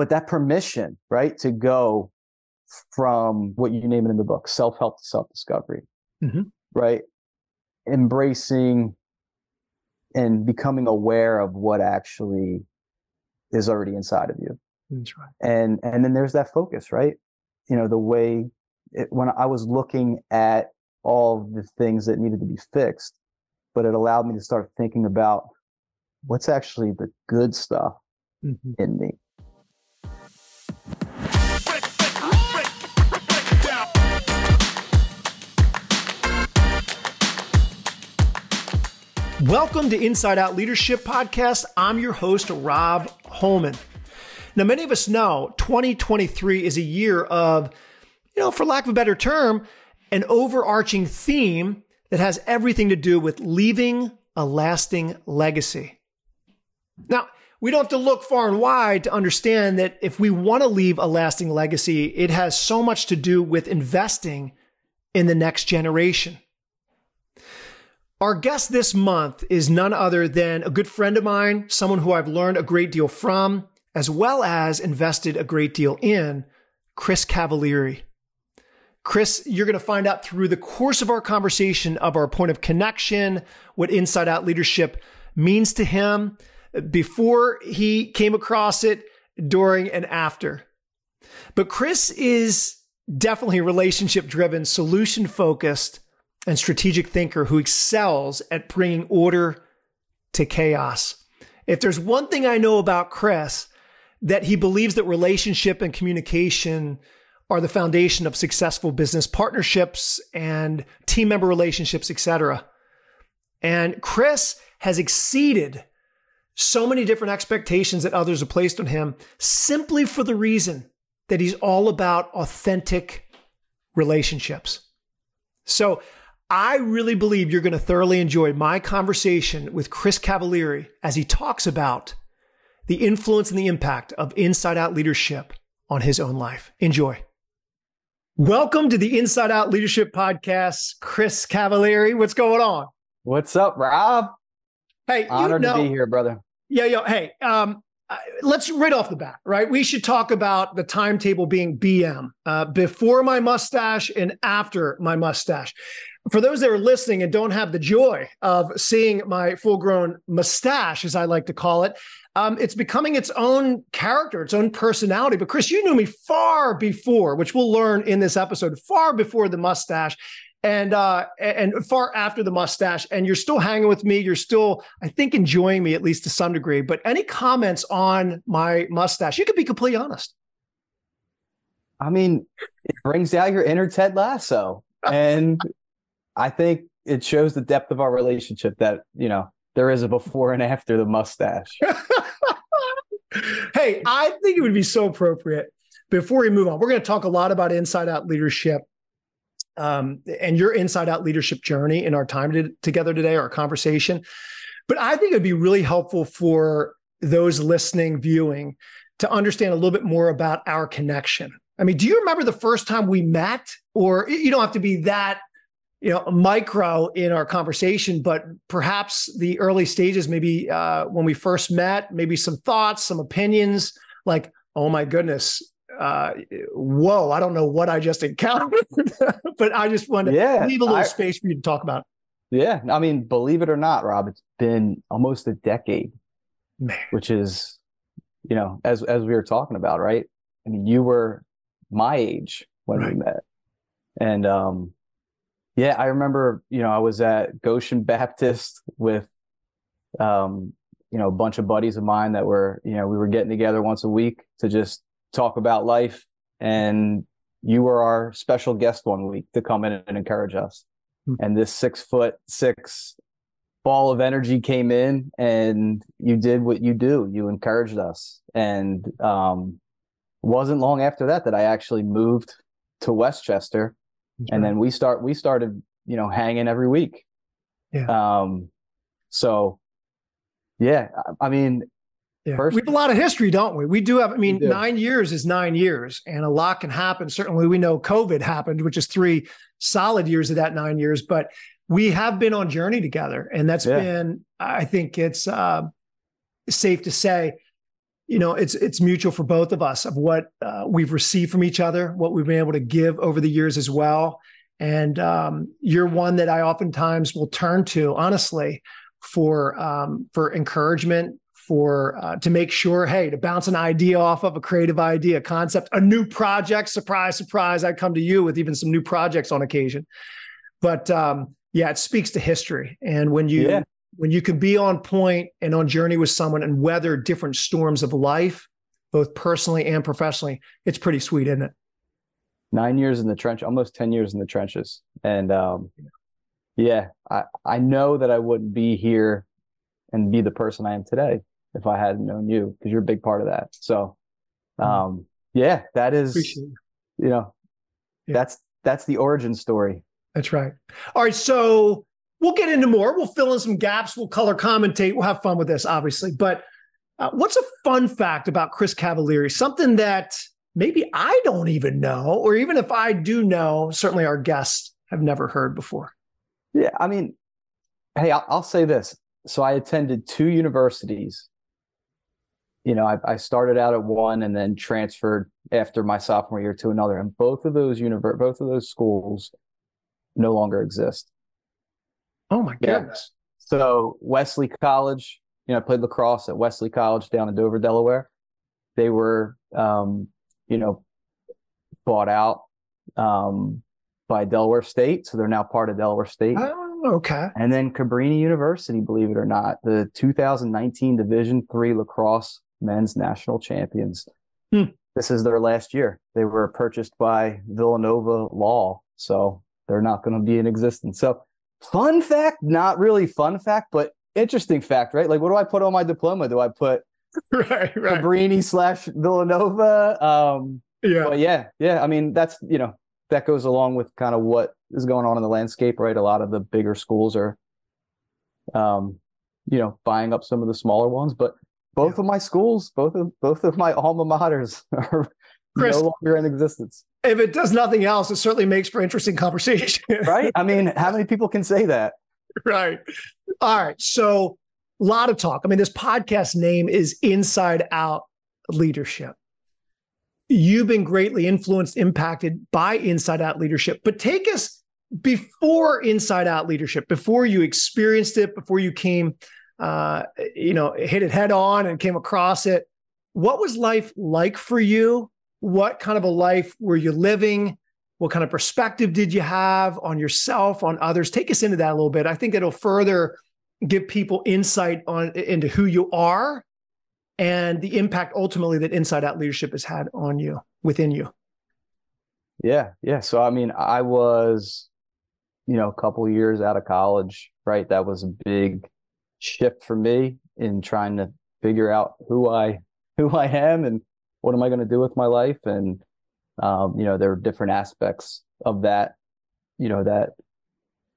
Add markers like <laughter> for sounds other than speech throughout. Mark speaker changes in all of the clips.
Speaker 1: but that permission, right, to go from what you name it in the book, self help to self discovery, mm-hmm. right? Embracing and becoming aware of what actually is already inside of you.
Speaker 2: That's right.
Speaker 1: And and then there's that focus, right? You know, the way it, when I was looking at all the things that needed to be fixed, but it allowed me to start thinking about what's actually the good stuff mm-hmm. in me.
Speaker 2: Welcome to Inside Out Leadership Podcast. I'm your host, Rob Holman. Now, many of us know 2023 is a year of, you know, for lack of a better term, an overarching theme that has everything to do with leaving a lasting legacy. Now, we don't have to look far and wide to understand that if we want to leave a lasting legacy, it has so much to do with investing in the next generation. Our guest this month is none other than a good friend of mine, someone who I've learned a great deal from, as well as invested a great deal in, Chris Cavaliere. Chris, you're going to find out through the course of our conversation of our point of connection, what inside out leadership means to him before he came across it, during and after. But Chris is definitely relationship driven, solution focused, and strategic thinker who excels at bringing order to chaos. If there's one thing I know about Chris, that he believes that relationship and communication are the foundation of successful business partnerships and team member relationships, etc. And Chris has exceeded so many different expectations that others have placed on him simply for the reason that he's all about authentic relationships. So I really believe you're going to thoroughly enjoy my conversation with Chris Cavaliere as he talks about the influence and the impact of inside out leadership on his own life. Enjoy. Welcome to the Inside Out Leadership Podcast, Chris Cavaliere. What's going on?
Speaker 1: What's up, Rob?
Speaker 2: Hey,
Speaker 1: honored
Speaker 2: you know,
Speaker 1: to be here, brother.
Speaker 2: Yeah, yeah. Hey, um, let's right off the bat, right? We should talk about the timetable being BM uh, before my mustache and after my mustache for those that are listening and don't have the joy of seeing my full grown mustache, as I like to call it, um, it's becoming its own character, its own personality. But Chris, you knew me far before, which we'll learn in this episode, far before the mustache and uh and far after the mustache. And you're still hanging with me. You're still i think enjoying me at least to some degree. But any comments on my mustache? You could be completely honest.
Speaker 1: I mean it brings out your inner ted lasso. And <laughs> I think it shows the depth of our relationship that, you know, there is a before and after the mustache. <laughs>
Speaker 2: hey, I think it would be so appropriate before we move on. We're going to talk a lot about inside out leadership um, and your inside out leadership journey in our time to, together today, our conversation. But I think it'd be really helpful for those listening, viewing, to understand a little bit more about our connection. I mean, do you remember the first time we met? Or you don't have to be that you know micro in our conversation but perhaps the early stages maybe uh, when we first met maybe some thoughts some opinions like oh my goodness uh, whoa i don't know what i just <laughs> encountered but i just want to yeah, leave a little I, space for you to talk about
Speaker 1: yeah i mean believe it or not rob it's been almost a decade Man. which is you know as as we were talking about right i mean you were my age when right. we met and um yeah, I remember, you know, I was at Goshen Baptist with um, you know, a bunch of buddies of mine that were, you know, we were getting together once a week to just talk about life. And you were our special guest one week to come in and encourage us. Mm-hmm. And this six foot six ball of energy came in and you did what you do. You encouraged us. And um wasn't long after that that I actually moved to Westchester and then we start we started you know hanging every week yeah um so yeah i mean
Speaker 2: yeah. First, we have a lot of history, don't we? We do have, I mean, nine years is nine years, and a lot can happen. Certainly, we know COVID happened, which is three solid years of that nine years, but we have been on journey together. And that's yeah. been, I think it's uh, safe to say, you know, it's it's mutual for both of us of what uh, we've received from each other, what we've been able to give over the years as well. And um, you're one that I oftentimes will turn to, honestly, for um, for encouragement, for uh, to make sure, hey, to bounce an idea off of a creative idea, concept, a new project. Surprise, surprise! I come to you with even some new projects on occasion. But um, yeah, it speaks to history, and when you yeah. When you can be on point and on journey with someone and weather different storms of life, both personally and professionally, it's pretty sweet, isn't it?
Speaker 1: Nine years in the trench, almost ten years in the trenches, and um, yeah, I I know that I wouldn't be here and be the person I am today if I hadn't known you because you're a big part of that. So, mm-hmm. um, yeah, that is, you know, yeah. that's that's the origin story.
Speaker 2: That's right. All right, so we'll get into more. We'll fill in some gaps. We'll color commentate. We'll have fun with this, obviously. But uh, what's a fun fact about Chris Cavaliere? Something that maybe I don't even know, or even if I do know, certainly our guests have never heard before.
Speaker 1: Yeah, I mean, hey, I'll, I'll say this. So I attended two universities. You know, I, I, started out at one and then transferred after my sophomore year to another, and both of those univer- both of those schools no longer exist.
Speaker 2: Oh my goodness!
Speaker 1: Yeah. So Wesley College, you know, I played lacrosse at Wesley College down in Dover, Delaware. They were, um, you know, bought out um, by Delaware State, so they're now part of Delaware State.
Speaker 2: Oh, okay.
Speaker 1: And then Cabrini University, believe it or not, the 2019 Division Three lacrosse men's national champions. Hmm. This is their last year. They were purchased by Villanova Law, so they're not going to be in existence. So, fun fact, not really fun fact, but interesting fact, right? Like, what do I put on my diploma? Do I put <laughs> right, right. Cabrini slash Villanova? Um, yeah, but yeah, yeah. I mean, that's you know that goes along with kind of what is going on in the landscape, right? A lot of the bigger schools are, um, you know, buying up some of the smaller ones. But both yeah. of my schools, both of both of my alma maters <laughs> are Chris, no longer in existence.
Speaker 2: If it does nothing else, it certainly makes for interesting conversation. <laughs>
Speaker 1: right? I mean, how many people can say that?
Speaker 2: Right. All right. So a lot of talk. I mean, this podcast name is Inside Out Leadership you've been greatly influenced, impacted by inside out leadership. But take us before inside out leadership, before you experienced it, before you came, uh, you know, hit it head on and came across it. What was life like for you? What kind of a life were you living? What kind of perspective did you have on yourself, on others? Take us into that a little bit. I think it'll further give people insight on into who you are and the impact ultimately that inside out leadership has had on you within you
Speaker 1: yeah yeah so i mean i was you know a couple years out of college right that was a big shift for me in trying to figure out who i who i am and what am i going to do with my life and um, you know there are different aspects of that you know that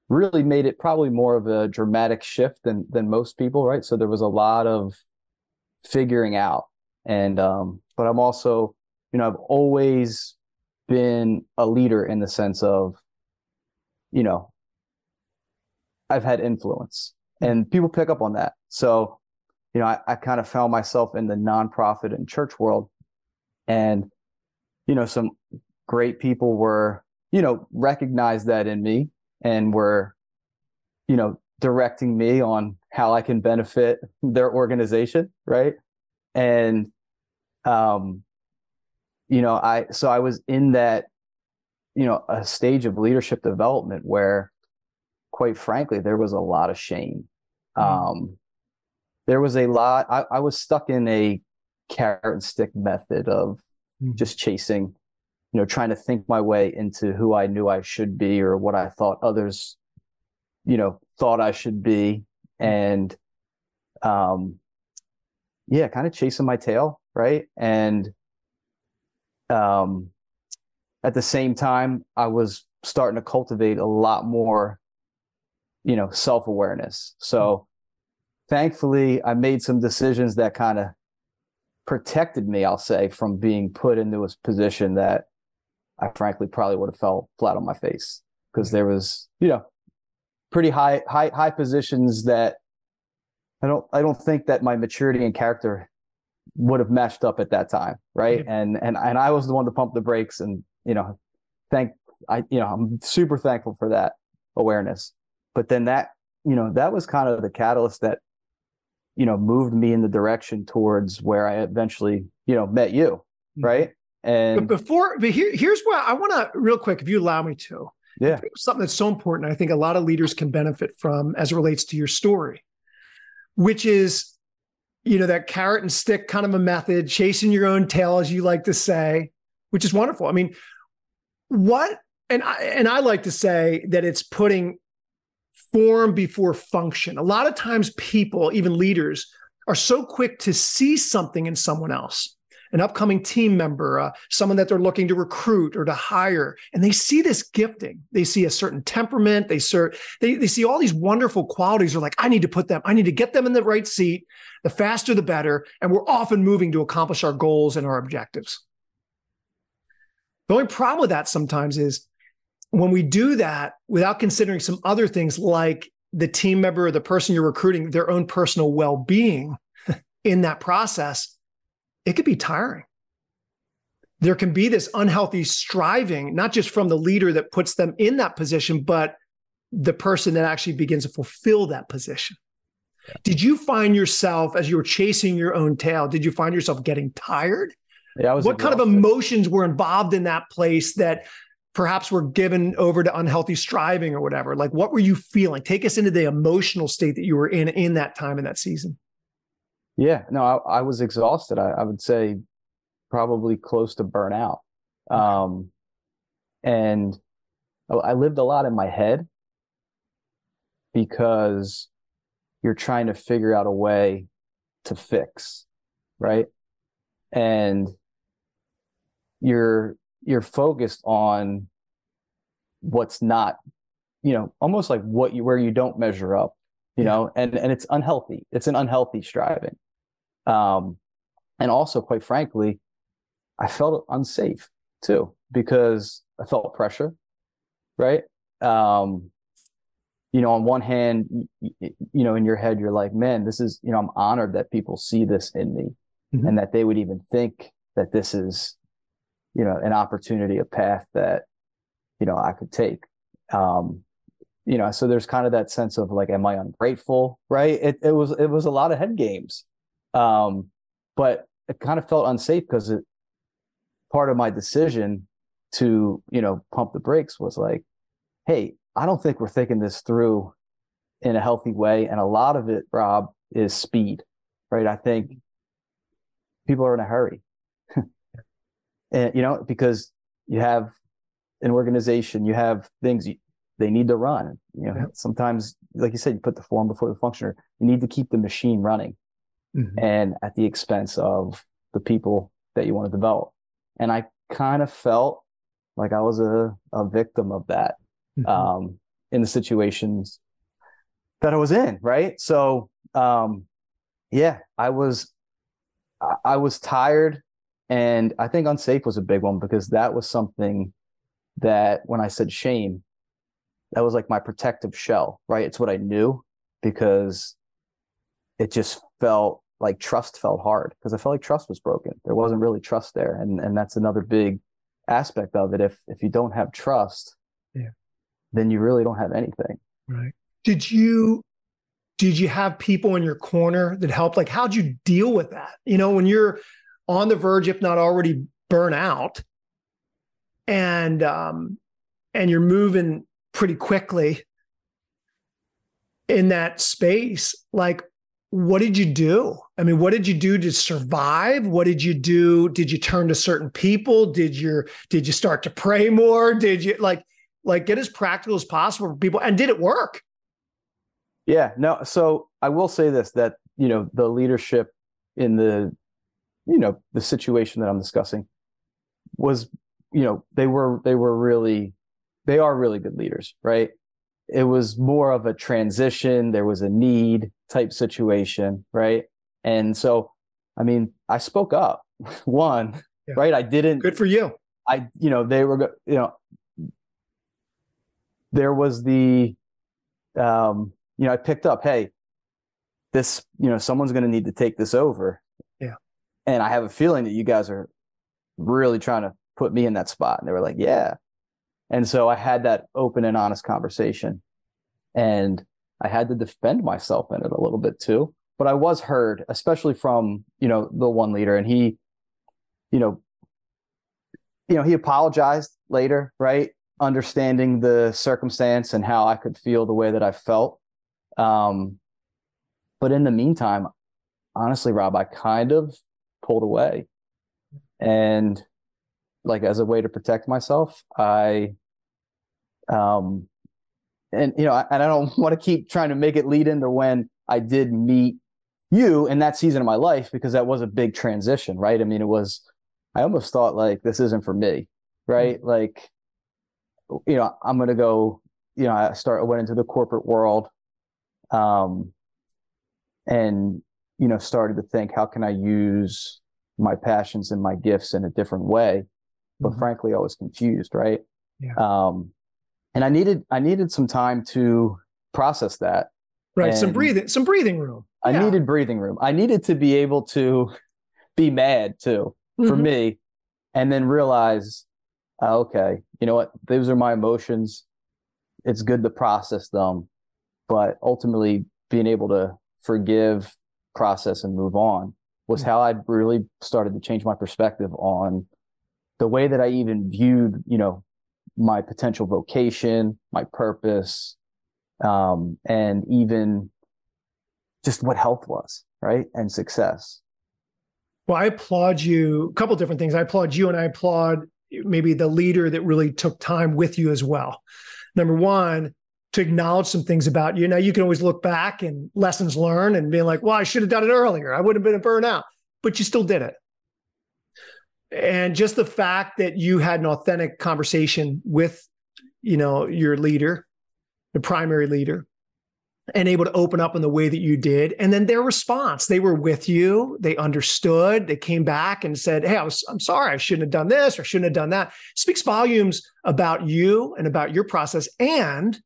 Speaker 1: really made it probably more of a dramatic shift than than most people right so there was a lot of figuring out. And um, but I'm also, you know, I've always been a leader in the sense of, you know, I've had influence and people pick up on that. So, you know, I, I kind of found myself in the nonprofit and church world. And, you know, some great people were, you know, recognized that in me and were, you know, directing me on how I can benefit their organization, right? And um you know, I so I was in that you know, a stage of leadership development where quite frankly there was a lot of shame. Mm-hmm. Um there was a lot I, I was stuck in a carrot and stick method of mm-hmm. just chasing you know trying to think my way into who i knew i should be or what i thought others you know thought I should be, and um, yeah, kind of chasing my tail, right? And um, at the same time, I was starting to cultivate a lot more, you know, self awareness. So, mm-hmm. thankfully, I made some decisions that kind of protected me, I'll say, from being put into a position that I frankly probably would have fell flat on my face because there was, you know, pretty high high high positions that I don't I don't think that my maturity and character would have meshed up at that time, right? And and and I was the one to pump the brakes, and you know, thank I you know I'm super thankful for that awareness. But then that you know that was kind of the catalyst that you know moved me in the direction towards where I eventually you know met you, mm-hmm. right? And
Speaker 2: but before, but here, here's where I want to real quick, if you allow me to.
Speaker 1: Yeah.
Speaker 2: Something that's so important. I think a lot of leaders can benefit from as it relates to your story, which is, you know, that carrot and stick kind of a method, chasing your own tail, as you like to say, which is wonderful. I mean, what and I and I like to say that it's putting form before function. A lot of times people, even leaders, are so quick to see something in someone else an upcoming team member, uh, someone that they're looking to recruit or to hire, and they see this gifting. They see a certain temperament. They, ser- they, they see all these wonderful qualities. They're like, I need to put them, I need to get them in the right seat. The faster, the better. And we're often moving to accomplish our goals and our objectives. The only problem with that sometimes is when we do that without considering some other things like the team member or the person you're recruiting, their own personal well being <laughs> in that process, it could be tiring. There can be this unhealthy striving, not just from the leader that puts them in that position, but the person that actually begins to fulfill that position. Yeah. Did you find yourself as you were chasing your own tail? Did you find yourself getting tired?
Speaker 1: Yeah, I was
Speaker 2: what kind of emotions were involved in that place that perhaps were given over to unhealthy striving or whatever? Like, what were you feeling? Take us into the emotional state that you were in in that time in that season.
Speaker 1: Yeah, no, I, I was exhausted. I, I, would say probably close to burnout. Okay. Um, and I lived a lot in my head because you're trying to figure out a way to fix, right? And you're you're focused on what's not, you know, almost like what you where you don't measure up, you know, and and it's unhealthy. It's an unhealthy striving. Um, and also, quite frankly, I felt unsafe too because I felt pressure, right? Um, you know, on one hand, you, you, know, in your head, you're like, man, this is, you know, I'm honored that people see this in me mm-hmm. and that they would even think that this is, you know, an opportunity, a path that, you know, I could take. Um, you know, so there's kind of that sense of like, am I ungrateful? Right. It, it was, it was a lot of head games. Um, but it kind of felt unsafe because it part of my decision to, you know, pump the brakes was like, hey, I don't think we're thinking this through in a healthy way. And a lot of it, Rob, is speed, right? I think people are in a hurry. And you know, because you have an organization, you have things you, they need to run. You know, yeah. sometimes, like you said, you put the form before the functioner. You need to keep the machine running mm-hmm. and at the expense of the people that you want to develop. And I kind of felt like I was a, a victim of that mm-hmm. um, in the situations that I was in. Right. So, um, yeah, I was, I was tired and I think unsafe was a big one because that was something that when I said shame, that was like my protective shell, right? It's what I knew because it just felt like trust felt hard because I felt like trust was broken. There wasn't really trust there, and and that's another big aspect of it. If if you don't have trust,
Speaker 2: yeah,
Speaker 1: then you really don't have anything.
Speaker 2: Right. Did you did you have people in your corner that helped? Like, how'd you deal with that? You know, when you're on the verge, if not already burn out, and um, and you're moving pretty quickly in that space, like what did you do? I mean, what did you do to survive? What did you do? Did you turn to certain people? Did you did you start to pray more? Did you like like get as practical as possible for people? And did it work?
Speaker 1: Yeah, no. So I will say this that you know the leadership in the you know the situation that I'm discussing was you know they were they were really they are really good leaders, right? It was more of a transition. There was a need type situation, right? And so, I mean, I spoke up. <laughs> One, yeah. right? I didn't.
Speaker 2: Good for you.
Speaker 1: I, you know, they were, you know, there was the, um, you know, I picked up, hey, this, you know, someone's going to need to take this over. And I have a feeling that you guys are really trying to put me in that spot. And they were like, yeah. And so I had that open and honest conversation and I had to defend myself in it a little bit too. But I was heard, especially from, you know, the one leader and he, you know, you know, he apologized later, right? Understanding the circumstance and how I could feel the way that I felt. Um, but in the meantime, honestly, Rob, I kind of pulled away. And like as a way to protect myself, I um and you know, and I don't <laughs> want to keep trying to make it lead into when I did meet you in that season of my life because that was a big transition, right? I mean, it was I almost thought like this isn't for me, right? Mm-hmm. Like you know, I'm going to go, you know, I start I went into the corporate world um and you know, started to think how can I use my passions and my gifts in a different way. But mm-hmm. frankly, I was confused, right?
Speaker 2: Yeah.
Speaker 1: Um, and I needed I needed some time to process that.
Speaker 2: Right. And some breathing some breathing room.
Speaker 1: I yeah. needed breathing room. I needed to be able to <laughs> be mad too mm-hmm. for me and then realize uh, okay, you know what? Those are my emotions. It's good to process them, but ultimately being able to forgive, process and move on was mm-hmm. how I really started to change my perspective on the way that I even viewed, you know, my potential vocation, my purpose, um, and even just what health was, right? And success.
Speaker 2: Well, I applaud you. A couple different things. I applaud you and I applaud maybe the leader that really took time with you as well. Number one, to acknowledge some things about you. Now you can always look back and lessons learned and being like, well, I should have done it earlier. I would have been a burnout, but you still did it. And just the fact that you had an authentic conversation with, you know, your leader, the primary leader, and able to open up in the way that you did. And then their response, they were with you, they understood, they came back and said, Hey, I was, I'm sorry, I shouldn't have done this or shouldn't have done that. speaks volumes about you and about your process and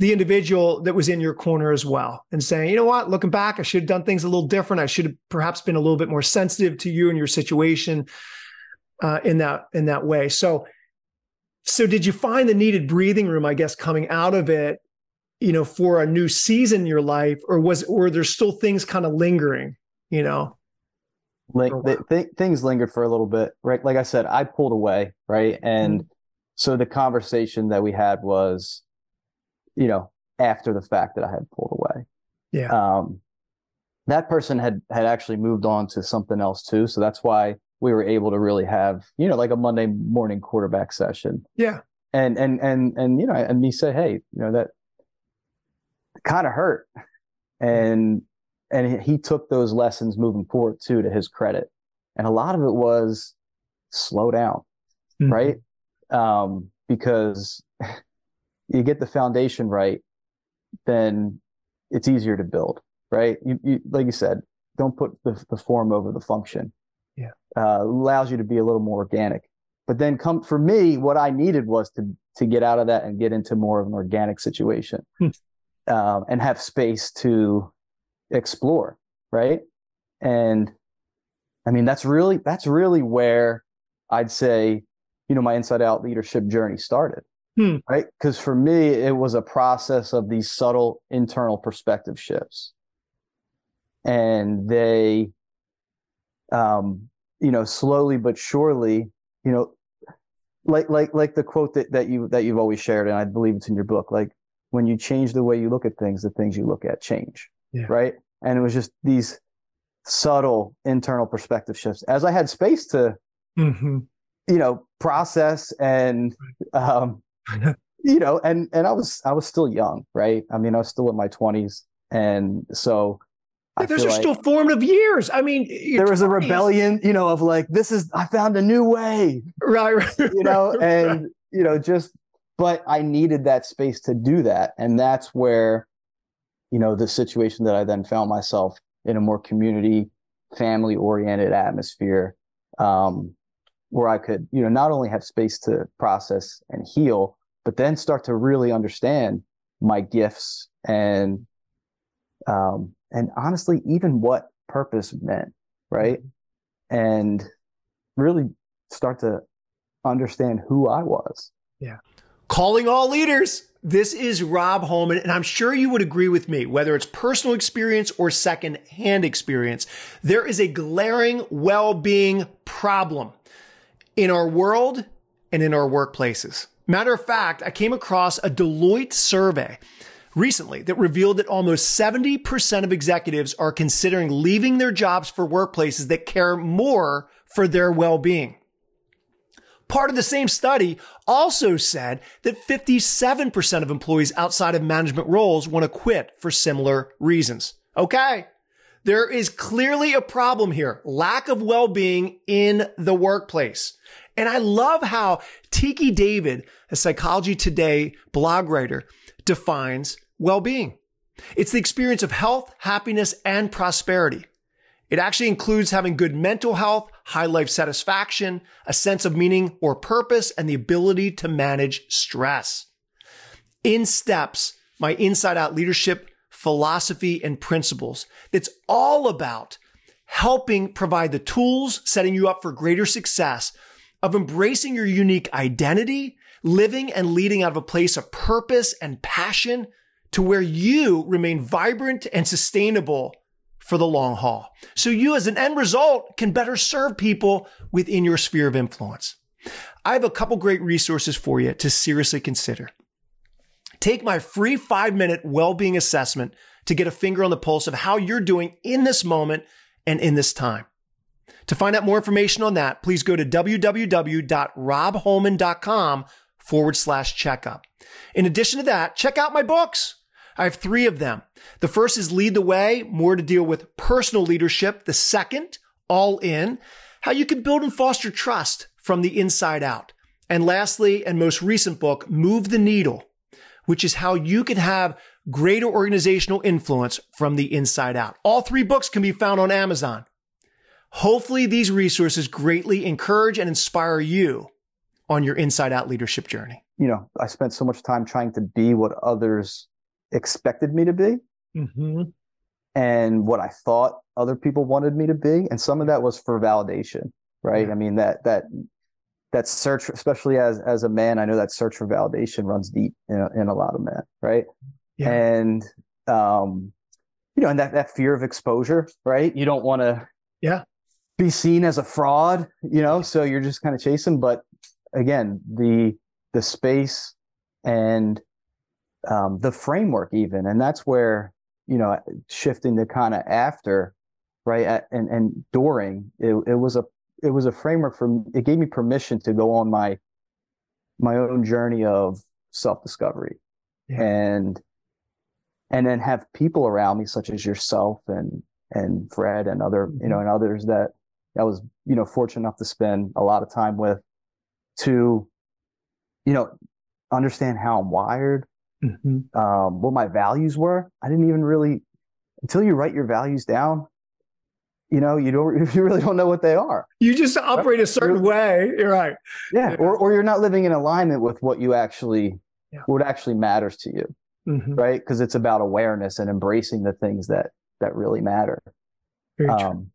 Speaker 2: the individual that was in your corner as well and saying, you know what, looking back, I should have done things a little different. I should have perhaps been a little bit more sensitive to you and your situation uh, in that in that way. So, so did you find the needed breathing room? I guess coming out of it, you know, for a new season in your life, or was or there's still things kind of lingering, you know?
Speaker 1: Like th- things lingered for a little bit, right? Like I said, I pulled away, right, and mm-hmm. so the conversation that we had was you know, after the fact that I had pulled away.
Speaker 2: Yeah.
Speaker 1: Um, that person had had actually moved on to something else too, so that's why we were able to really have you know like a Monday morning quarterback session.
Speaker 2: Yeah.
Speaker 1: And and and and you know, and me say, hey, you know that kind of hurt, and and he took those lessons moving forward too to his credit, and a lot of it was slow down, mm-hmm. right? Um, because you get the foundation right, then it's easier to build, right? You, you like you said, don't put the, the form over the function.
Speaker 2: Yeah,
Speaker 1: uh, allows you to be a little more organic. But then come for me, what I needed was to to get out of that and get into more of an organic situation, hmm. um, and have space to explore, right? And I mean, that's really that's really where I'd say, you know, my inside out leadership journey started. Hmm. Right. Because for me, it was a process of these subtle internal perspective shifts. And they, um, you know, slowly but surely, you know, like like like the quote that, that you that you've always shared, and I believe it's in your book, like when you change the way you look at things, the things you look at change.
Speaker 2: Yeah.
Speaker 1: Right. And it was just these subtle internal perspective shifts. As I had space to mm-hmm. you know, process and um <laughs> you know, and and I was I was still young, right? I mean, I was still in my twenties, and so
Speaker 2: yeah, those are like still formative years. I mean,
Speaker 1: there was 20s. a rebellion, you know, of like this is I found a new way,
Speaker 2: right? right <laughs>
Speaker 1: you know, and right. you know, just but I needed that space to do that, and that's where, you know, the situation that I then found myself in a more community, family oriented atmosphere. Um, where I could, you know, not only have space to process and heal, but then start to really understand my gifts and um and honestly even what purpose meant right and really start to understand who I was.
Speaker 2: Yeah. Calling all leaders. This is Rob Holman, and I'm sure you would agree with me, whether it's personal experience or second hand experience, there is a glaring well being problem in our world and in our workplaces. Matter of fact, I came across a Deloitte survey recently that revealed that almost 70% of executives are considering leaving their jobs for workplaces that care more for their well being. Part of the same study also said that 57% of employees outside of management roles want to quit for similar reasons. Okay. There is clearly a problem here. Lack of well-being in the workplace. And I love how Tchiki Davis, a Psychology Today blog writer, defines well-being. It's the experience of health, happiness, and prosperity. It actually includes having good mental health, high life satisfaction, a sense of meaning or purpose, and the ability to manage stress. In steps, my inside out leadership philosophy and principles that's all about helping provide the tools, setting you up for greater success of embracing your unique identity, living and leading out of a place of purpose and passion to where you remain vibrant and sustainable for the long haul. So you as an end result can better serve people within your sphere of influence. I have a couple great resources for you to seriously consider. Take my free five minute well-being assessment to get a finger on the pulse of how you're doing in this moment and in this time. To find out more information on that, please go to www.robholman.com forward slash checkup. In addition to that, check out my books. I have three of them. The first is Lead the Way, more to deal with personal leadership. The second, All In, how you can build and foster trust from the inside out. And lastly, and most recent book, Move the Needle, which is how you can have greater organizational influence from the inside out. All three books can be found on Amazon. Hopefully these resources greatly encourage and inspire you on your inside out leadership journey.
Speaker 1: You know, I spent so much time trying to be what others expected me to be mm-hmm. and what I thought other people wanted me to be. And some of that was for validation, right? Yeah. I mean, that, that, that search, especially as, as a man, I know that search for validation runs deep in a, in a lot of men, right? Yeah. And, um, you know, and that, that fear of exposure, right? You don't want to,
Speaker 2: yeah,
Speaker 1: be seen as a fraud, you know, so you're just kind of chasing, but again, the, the space and um, the framework even and that's where you know shifting to kind of after right and and during it, it was a it was a framework for it gave me permission to go on my my own journey of self-discovery yeah. and and then have people around me such as yourself and and Fred and other mm-hmm. you know mm-hmm. and others that I was you know fortunate enough to spend a lot of time with to you know understand how I'm wired mm-hmm. um, what my values were. I didn't even really until you write your values down. You know, you don't <laughs> you really don't know what they are.
Speaker 2: You just operate right? a certain way. You're right.
Speaker 1: Yeah, or or you're not living in alignment with what you actually yeah. what actually matters to you. Mm-hmm. Right? Because it's about awareness and embracing the things that that really matter.
Speaker 2: Very true. Um,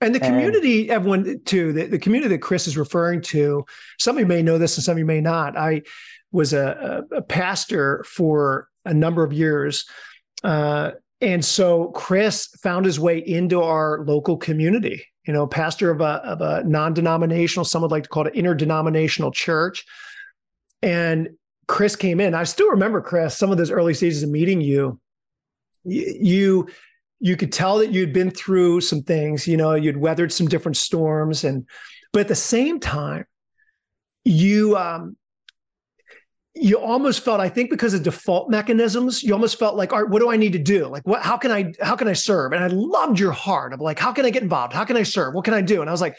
Speaker 2: and the community, and, everyone too, the, the community that Chris is referring to, some of you may know this and some of you may not. I was a, a pastor for a number of years. Uh, and so Chris found his way into our local community, you know, pastor of a, of a non-denominational, some would like to call it interdenominational church. And Chris came in. I still remember Chris, some of those early stages of meeting you, you, you could tell that you'd been through some things, you know, you'd weathered some different storms. And, but at the same time, you, um, you almost felt i think because of default mechanisms you almost felt like all right what do i need to do? Like what how can i how can i serve? And i loved your heart of like how can i get involved? How can i serve? What can i do? And i was like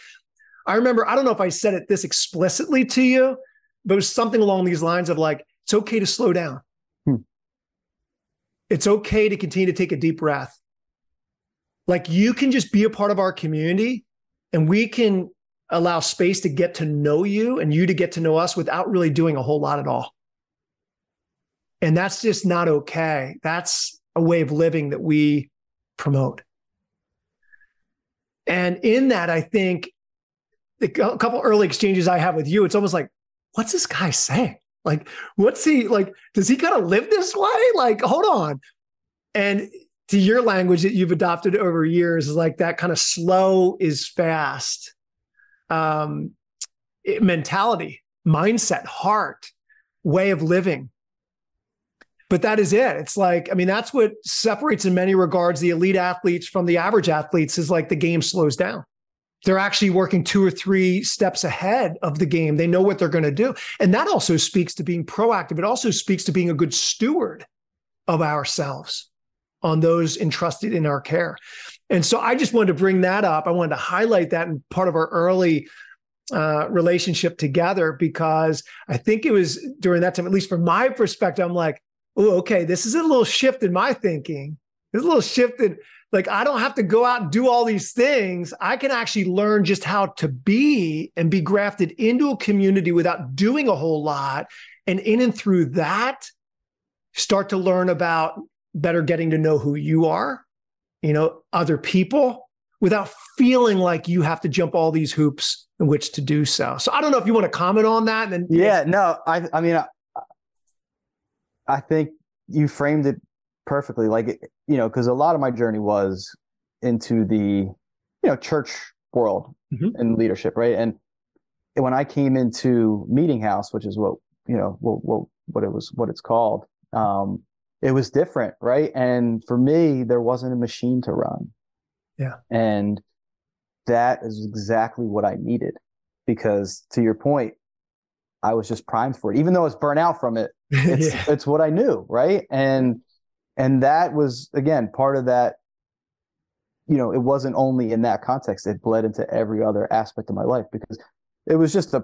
Speaker 2: i remember i don't know if i said it this explicitly to you but it was something along these lines of like it's okay to slow down. Hmm. it's okay to continue to take a deep breath. Like you can just be a part of our community and we can allow space to get to know you and you to get to know us without really doing a whole lot at all and that's just not okay. That's a way of living that we promote. And in that, I think a couple early exchanges I have with you, it's almost like, what's this guy saying? Like, what's he like? Does he kind of live this way? Like, hold on. And to your language that you've adopted over years is like that kind of slow is fast um, mentality, mindset, heart, way of living. But that is it. It's like, I mean, that's what separates in many regards the elite athletes from the average athletes is like the game slows down they're actually working two or three steps ahead of the game. They know what they're going to do. And that also speaks to being proactive. It also speaks to being a good steward of ourselves on those entrusted in our care. And so I just wanted to bring that up. I wanted to highlight that in part of our early uh, relationship together because I think it was during that time, at least from my perspective, I'm like, oh, okay, this is a little shift in my thinking. There's a little shift in like I don't have to go out and do all these things. I can actually learn just how to be and be grafted into a community without doing a whole lot. And in and through that, start to learn about better getting to know who you are, you know, other people without feeling like you have to jump all these hoops in which to do so. So I don't know if you want to comment on that. And
Speaker 1: then yeah, no, I I mean I, think you framed it perfectly. Like, you know, because a lot of my journey was into the, you know, church world mm-hmm. and leadership, right? And when I came into Meeting House, which is what you know, what what, what it was, what it's called, um, it was different, right? And for me, there wasn't a machine to run.
Speaker 2: Yeah,
Speaker 1: and that is exactly what I needed, because to your point, I was just primed for it. Even though I was burnt out from it, <laughs> it's yeah. it's what I knew, right? And and that was again part of that you know it wasn't only in that context it bled into every other aspect of my life because it was just a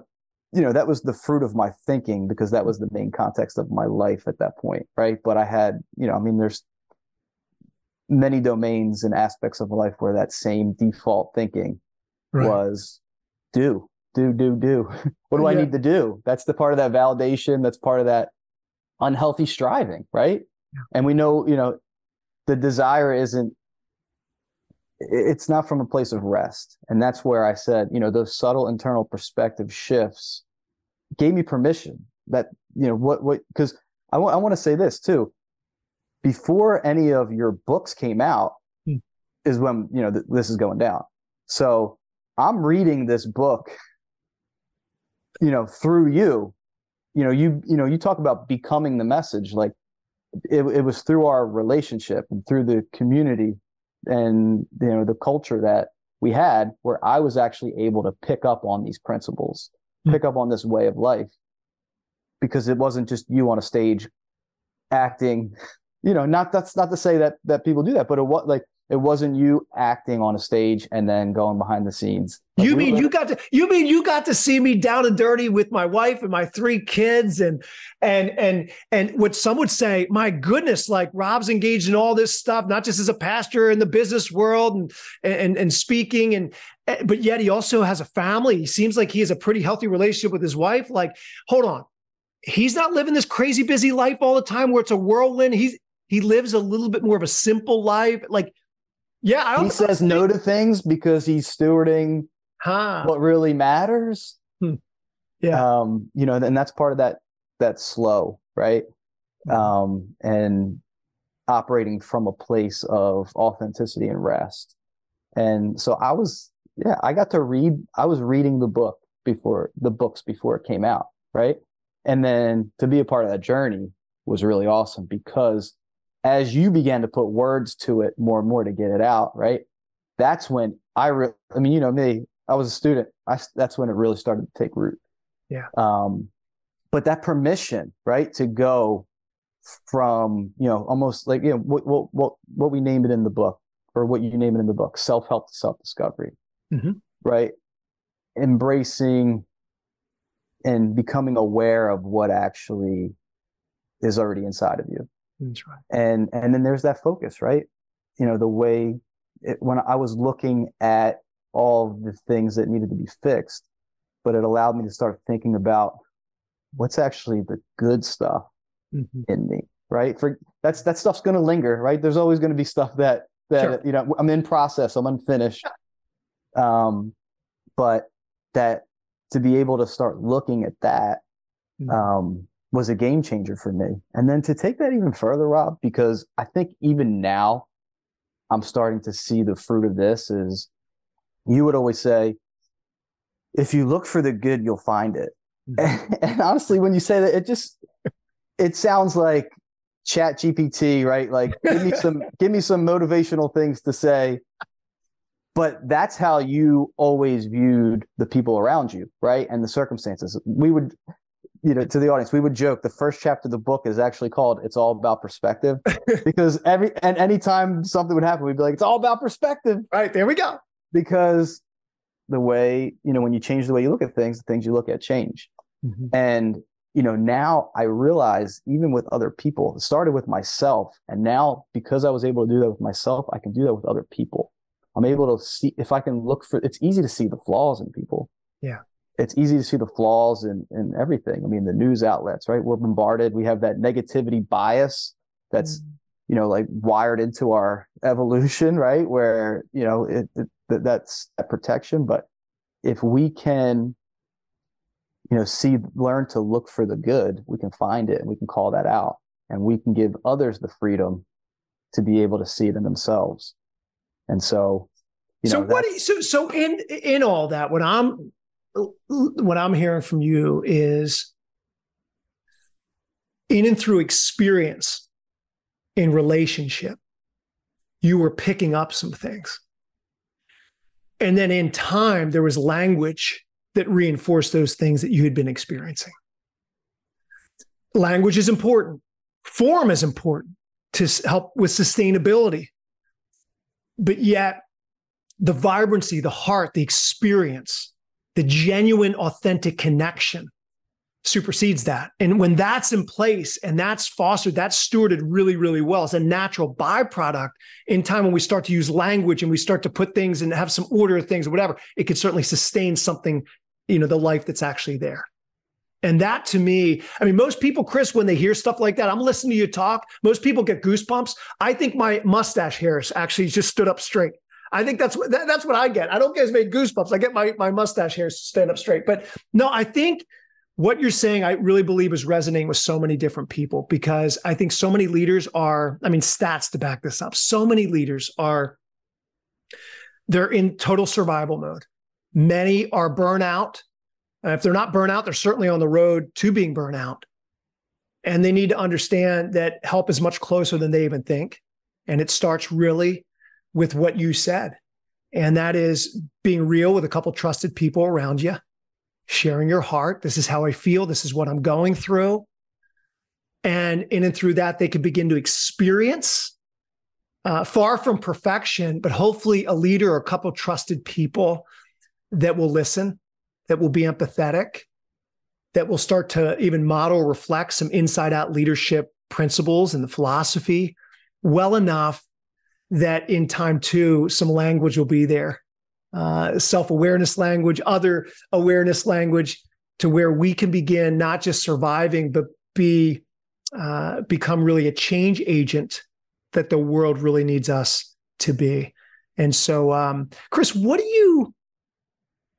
Speaker 1: you know that was the fruit of my thinking because that was the main context of my life at that point right but i had you know i mean there's many domains and aspects of life where that same default thinking right. was do do do do <laughs> what do yeah. i need to do that's the part of that validation that's part of that unhealthy striving right and we know, you know, the desire isn't it's not from a place of rest. And that's where I said, you know, those subtle internal perspective shifts gave me permission that, you know, what, what, because I, w- I want to say this too. Before any of your books came out, hmm. is when, you know, th- this is going down. So I'm reading this book, you know, through you. You know, you, you know, you talk about becoming the message. Like it, it was through our relationship and through the community and you know the culture that we had where I was actually able to pick up on these principles, mm-hmm. pick up on this way of life because it wasn't just you on a stage acting, you know, not that's not to say that that people do that, but it was like it wasn't you acting on a stage and then going behind the scenes.
Speaker 2: Like you mean you got to you mean you got to see me down and dirty with my wife and my three kids and and and and what some would say, my goodness, like Rob's engaged in all this stuff, not just as a pastor in the business world and and and speaking and eh, but yet he also has a family. He seems like he has a pretty healthy relationship with his wife. Like, hold on. He's not living this crazy busy life all the time where it's a whirlwind. He's he lives a little bit more of a simple life. Like yeah,
Speaker 1: he says no to things because he's stewarding huh. what really matters.
Speaker 2: Hmm. Yeah,
Speaker 1: um, you know, and that's part of that that slow, right? Mm-hmm. Um, and operating from a place of authenticity and rest. And so I was, yeah, I got to read. I was reading the book before the books before it came out, right? And then to be a part of that journey was really awesome because as you began to put words to it more and more to get it out, right? That's when I really, I mean, you know me, I was a student. I, that's when it really started to take root.
Speaker 2: Yeah.
Speaker 1: Um, but that permission, right, to go from, you know, almost like, you know, what, what, what, what we name it in the book or what you name it in the book, self-help to self-discovery,
Speaker 2: mm-hmm.
Speaker 1: right? Embracing and becoming aware of what actually is already inside of you
Speaker 2: that's right.
Speaker 1: And and then there's that focus, right? You know, the way it, when I was looking at all the things that needed to be fixed, but it allowed me to start thinking about what's actually the good stuff mm-hmm. in me, right? For that's that stuff's going to linger, right? There's always going to be stuff that that sure. you know I'm in process, I'm unfinished. Um, but that to be able to start looking at that mm-hmm. um, was a game changer for me. And then to take that even further, Rob, because I think even now I'm starting to see the fruit of this is you would always say, if you look for the good, you'll find it. Mm-hmm. And, <laughs> and honestly, when you say that, it just it sounds like chat GPT, right? Like give me some <laughs> give me some motivational things to say. But that's how you always viewed the people around you, right? And the circumstances. We would, you know, to the audience, we would joke the first chapter of the book is actually called It's All About Perspective. <laughs> because every and anytime something would happen, we'd be like, It's all about perspective.
Speaker 2: Right, there we go.
Speaker 1: Because the way, you know, when you change the way you look at things, the things you look at change. Mm-hmm. And you know, now I realize even with other people, it started with myself. And now because I was able to do that with myself, I can do that with other people. I'm able to see if I can look for it's easy to see the flaws in people.
Speaker 2: Yeah.
Speaker 1: It's easy to see the flaws in, in everything. I mean, the news outlets, right? We're bombarded. We have that negativity bias that's, mm. you know, like wired into our evolution, <laughs> right? Where, you know, it, it that's a protection. But if we can you know see learn to look for the good we can find it and we can call that out and we can give others the freedom to be able to see it in themselves and so
Speaker 2: you know, so what you, so so in in all that what i'm what i'm hearing from you is in and through experience in relationship you were picking up some things and then in time there was language that reinforced those things that you had been experiencing. Language is important, form is important to help with sustainability. But yet, the vibrancy, the heart, the experience, the genuine, authentic connection supersedes that. And when that's in place and that's fostered, that's stewarded really, really well. It's a natural byproduct in time when we start to use language and we start to put things and have some order of things or whatever, it can certainly sustain something you know the life that's actually there and that to me i mean most people chris when they hear stuff like that i'm listening to you talk most people get goosebumps i think my mustache hairs actually just stood up straight i think that's what that, that's what i get i don't get as many goosebumps i get my, my mustache hairs stand up straight but no i think what you're saying i really believe is resonating with so many different people because i think so many leaders are i mean stats to back this up so many leaders are they're in total survival mode Many are burnout. And if they're not burnout, they're certainly on the road to being burnout. And they need to understand that help is much closer than they even think. And it starts really with what you said. And that is being real with a couple trusted people around you, sharing your heart. This is how I feel. This is what I'm going through. And in and through that, they can begin to experience uh, far from perfection, but hopefully a leader or a couple trusted people that will listen, that will be empathetic, that will start to even model, reflect some inside out leadership principles and the philosophy well enough that in time too, some language will be there. Uh, Self awareness language, other awareness language to where we can begin not just surviving, but be uh, become really a change agent that the world really needs us to be. And so, um, Chris, what do you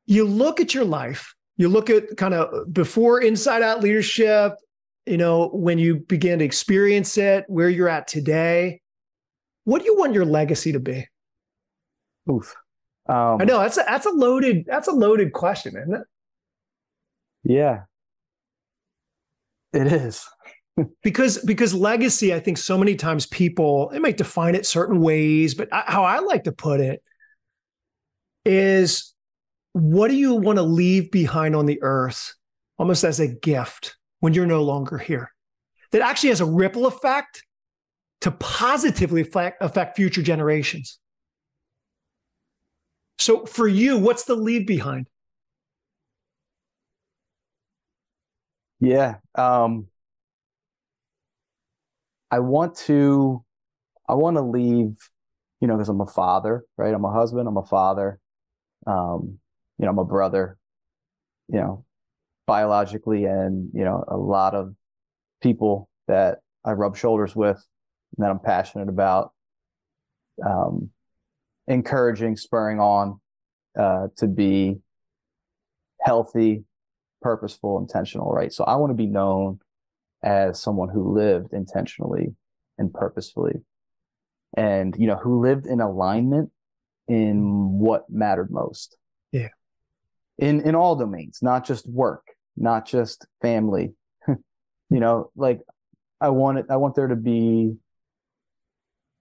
Speaker 2: you look at your life, you look at kind of before inside out leadership, you know, when you begin to experience it, where you're at today. What do you want your legacy to be?
Speaker 1: Oof.
Speaker 2: Um, I know that's a, that's a loaded that's a loaded question, isn't it?
Speaker 1: Yeah, it is. <laughs>
Speaker 2: because because legacy, I think so many times people they might define it certain ways, but I, how I like to put it is what do you want to leave behind on the earth almost as a gift when you're no longer here that actually has a ripple effect to positively affect, future generations. So for you what's the leave behind?
Speaker 1: Yeah um i want to i want to leave you know because i'm a father right? I'm a husband i'm a father um you know, I'm a brother, you know, biologically, and you know, a lot of people that I rub shoulders with, that I'm passionate about, um, encouraging, spurring on, uh, to be healthy, purposeful, intentional, right? So I want to be known as someone who lived intentionally and purposefully. And you know who lived in alignment in what mattered most.
Speaker 2: Yeah.
Speaker 1: In in all domains not just work not just family. <laughs> You know like i want it i want there to be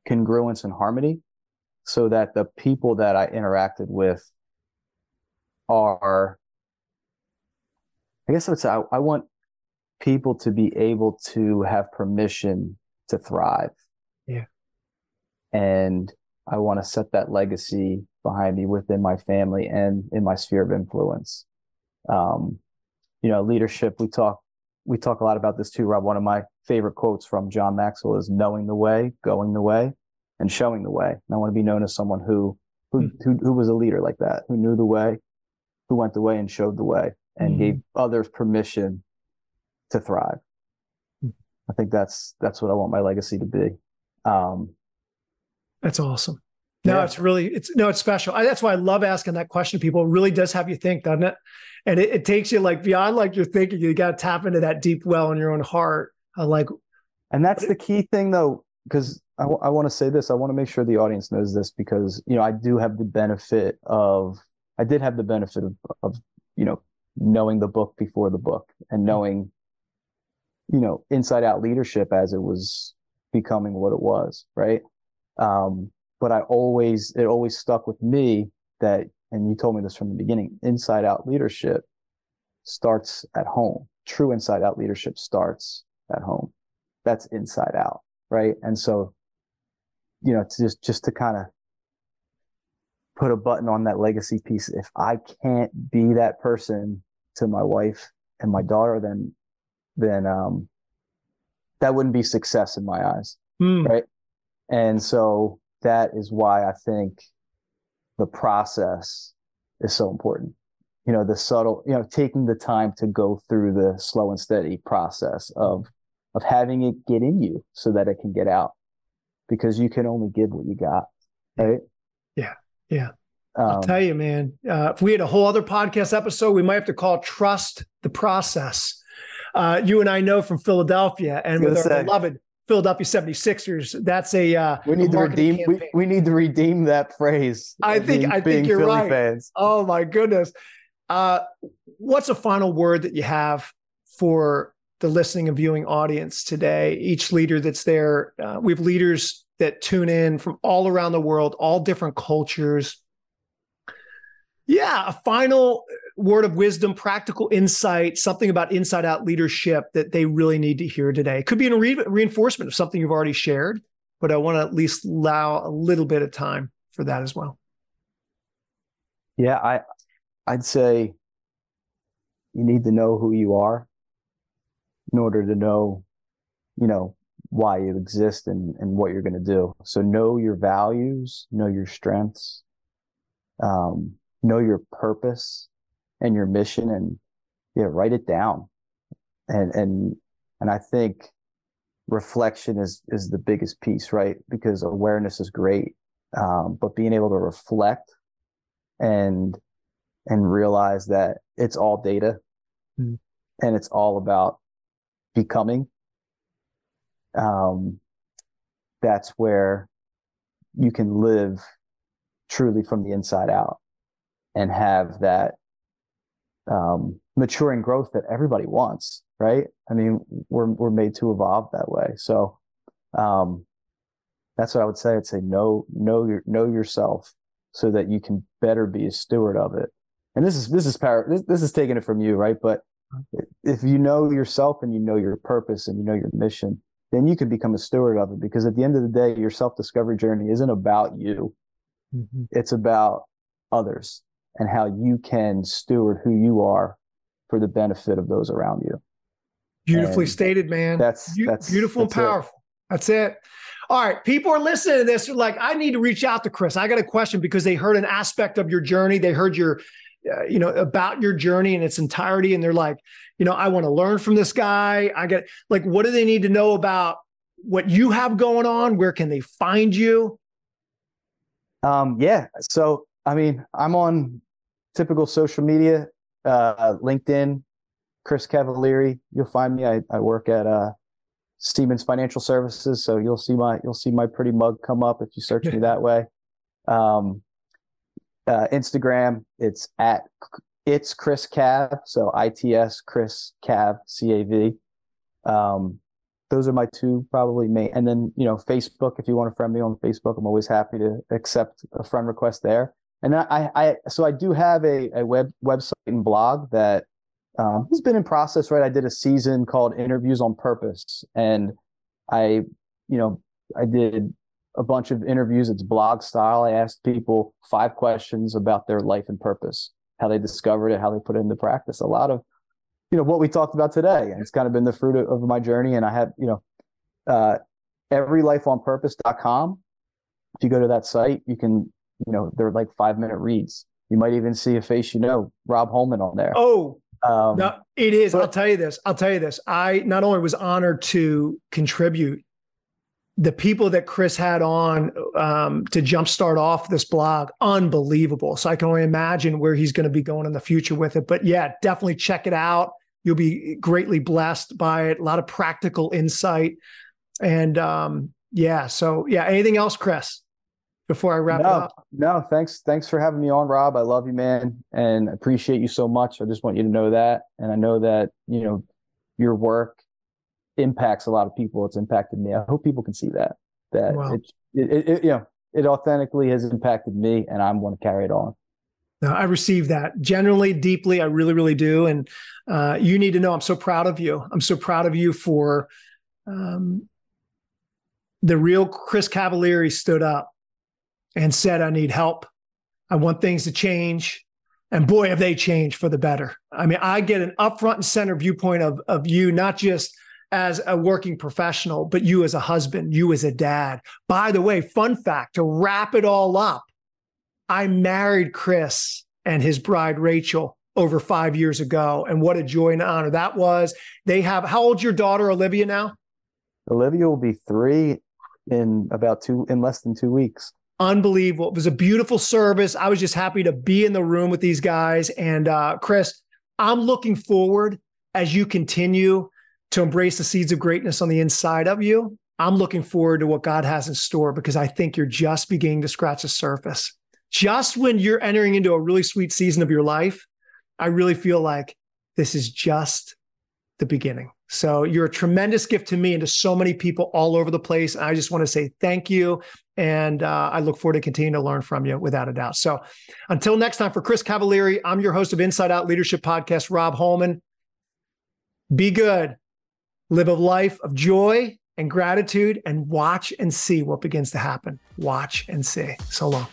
Speaker 1: congruence and harmony so that the people that i interacted with are i guess i would say I, I want people to be able to have permission to thrive
Speaker 2: yeah
Speaker 1: and I want to set that legacy behind me within my family and in my sphere of influence. Um, you know, leadership. We talk we talk a lot about this too, Rob. One of my favorite quotes from John Maxwell is "Knowing the way, going the way, and showing the way." And I want to be known as someone who who mm. who, who was a leader like that, who knew the way, who went the way and showed the way, and mm. gave others permission to thrive. Mm. I think that's that's what I want my legacy to be. Um,
Speaker 2: that's awesome. No, yeah. it's really it's no, it's special. I, that's why I love asking that question. People it really does have you think, doesn't it? And it, it takes you like beyond like you're thinking. You got to tap into that deep well in your own heart. I like,
Speaker 1: and that's the key thing though, because I, w- I want to say this. I want to make sure the audience knows this because you know I do have the benefit of I did have the benefit of of you know knowing the book before the book and mm-hmm. knowing you know inside out leadership as it was becoming what it was right um, but I always, it always stuck with me that, and you told me this from the beginning, inside out leadership starts at home. True inside out leadership starts at home. That's inside out. Right. And so, you know, to just, just to kind of put a button on that legacy piece. If I can't be that person to my wife and my daughter, then, then, um, that wouldn't be success in my eyes. Mm. Right. And so that is why I think the process is so important. You know, the subtle, you know, taking the time to go through the slow and steady process of of having it get in you so that it can get out. Because you can only give what you got. Right.
Speaker 2: Yeah. Yeah. Um, I'll tell you, man, uh, if we had a whole other podcast episode, we might have to call trust the process. Uh, you and I know from Philadelphia and with our say, beloved Philadelphia 76ers. That's a uh,
Speaker 1: we need
Speaker 2: a
Speaker 1: to redeem we, we, need to redeem that phrase.
Speaker 2: I think being, I think you're Philly right. Fans. Oh my goodness. Uh, what's a final word that you have for the listening and viewing audience today? Each leader that's there, uh, we have leaders that tune in from all around the world, all different cultures. Yeah, a final word of wisdom, practical insight, something about inside out leadership that they really need to hear today. It could be a re- reinforcement of something you've already shared, but I want to at least allow a little bit of time for that as well.
Speaker 1: Yeah, I I'd say you need to know who you are in order to know, you know, why you exist and, and what you're going to do. So know your values, know your strengths, um, know your purpose, and your mission and yeah, write it down. And and and I think reflection is is the biggest piece, right? Because awareness is great, um, but being able to reflect and and realize that it's all data mm. and it's all about becoming. Um, that's where you can live truly from the inside out and have that um, maturing growth that everybody wants, right? I mean, we're we're made to evolve that way. So um, that's what I would say. I'd say know know your know yourself so that you can better be a steward of it. And this is this is power. This, this is taking it from you, right? But if you know yourself and you know your purpose and you know your mission, then you can become a steward of it. Because at the end of the day, your self discovery journey isn't about you. Mm-hmm. It's about others and how you can steward who you are for the benefit of those around you.
Speaker 2: Beautifully and stated, man.
Speaker 1: That's that's
Speaker 2: beautiful
Speaker 1: that's
Speaker 2: and powerful. It. That's it. All right, people are listening to this. They're like, I need to reach out to Chris. I got a question because they heard an aspect of your journey. They heard your, uh, you know, about your journey in its entirety, and they're like, you know, I want to learn from this guy. I get like, what do they need to know about what you have going on? Where can they find you?
Speaker 1: Um, yeah. So I mean, I'm on typical social media uh, LinkedIn, Chris Cavaliere. You'll find me. I, I work at uh, Siemens Financial Services, so you'll see my you'll see my pretty mug come up if you search me <laughs> that way. Um, uh, Instagram, it's at it's Chris Cav, so I T S Chris Cav C A V. Um, those are my two probably main. And then you know Facebook, if you want to friend me on Facebook, I'm always happy to accept a friend request there. And I, I so I do have a, a web website and blog that um, has been in process. Right, I did a season called Interviews on Purpose, and I, you know, I did a bunch of interviews. It's blog style. I asked people five questions about their life and purpose, how they discovered it, how they put it into practice. A lot of, you know, what we talked about today. And it's kind of been the fruit of, of my journey. And I have, you know, uh, everylifeonpurpose.com. If you go to that site, you can, you know, they're like five minute reads. You might even see a face you know, Rob Holman on there.
Speaker 2: Oh, um, no, it is. But, I'll tell you this. I'll tell you this. I not only was honored to contribute the people that Chris had on um, to jumpstart off this blog, unbelievable. So I can only imagine where he's going to be going in the future with it. But yeah, definitely check it out. You'll be greatly blessed by it. A lot of practical insight. And um, yeah, so yeah, anything else, Chris? Before I wrap
Speaker 1: no,
Speaker 2: up.
Speaker 1: No, thanks. Thanks for having me on, Rob. I love you, man, and appreciate you so much. I just want you to know that. And I know that, you know, your work impacts a lot of people. It's impacted me. I hope people can see that that wow. it, it, it, you know it authentically has impacted me, and I'm going to carry it on.
Speaker 2: No, I receive that generally, deeply. I really, really do. And uh, you need to know I'm so proud of you. I'm so proud of you for um, the real Chris Cavaliere stood up and said, I need help. I want things to change. And boy, have they changed for the better. I mean, I get an upfront and center viewpoint of, of you, not just as a working professional, but you as a husband, you as a dad. By the way, fun fact to wrap it all up, I married Chris and his bride Rachel over five years ago. And what a joy and honor that was. They have, how old's your daughter, Olivia, now?
Speaker 1: Olivia will be three in about two, in less than two weeks.
Speaker 2: Unbelievable. It was a beautiful service. I was just happy to be in the room with these guys. And uh, Chris, I'm looking forward as you continue to embrace the seeds of greatness on the inside of you. I'm looking forward to what God has in store because I think you're just beginning to scratch the surface. Just when you're entering into a really sweet season of your life, I really feel like this is just the beginning. So you're a tremendous gift to me and to so many people all over the place. And I just want to say thank you. And uh, I look forward to continuing to learn from you without a doubt. So until next time, for Chris Cavaliere, I'm your host of Inside Out Leadership Podcast, Rob Holman. Be good live a life of joy and gratitude and watch and see what begins to happen. Watch and see. So long.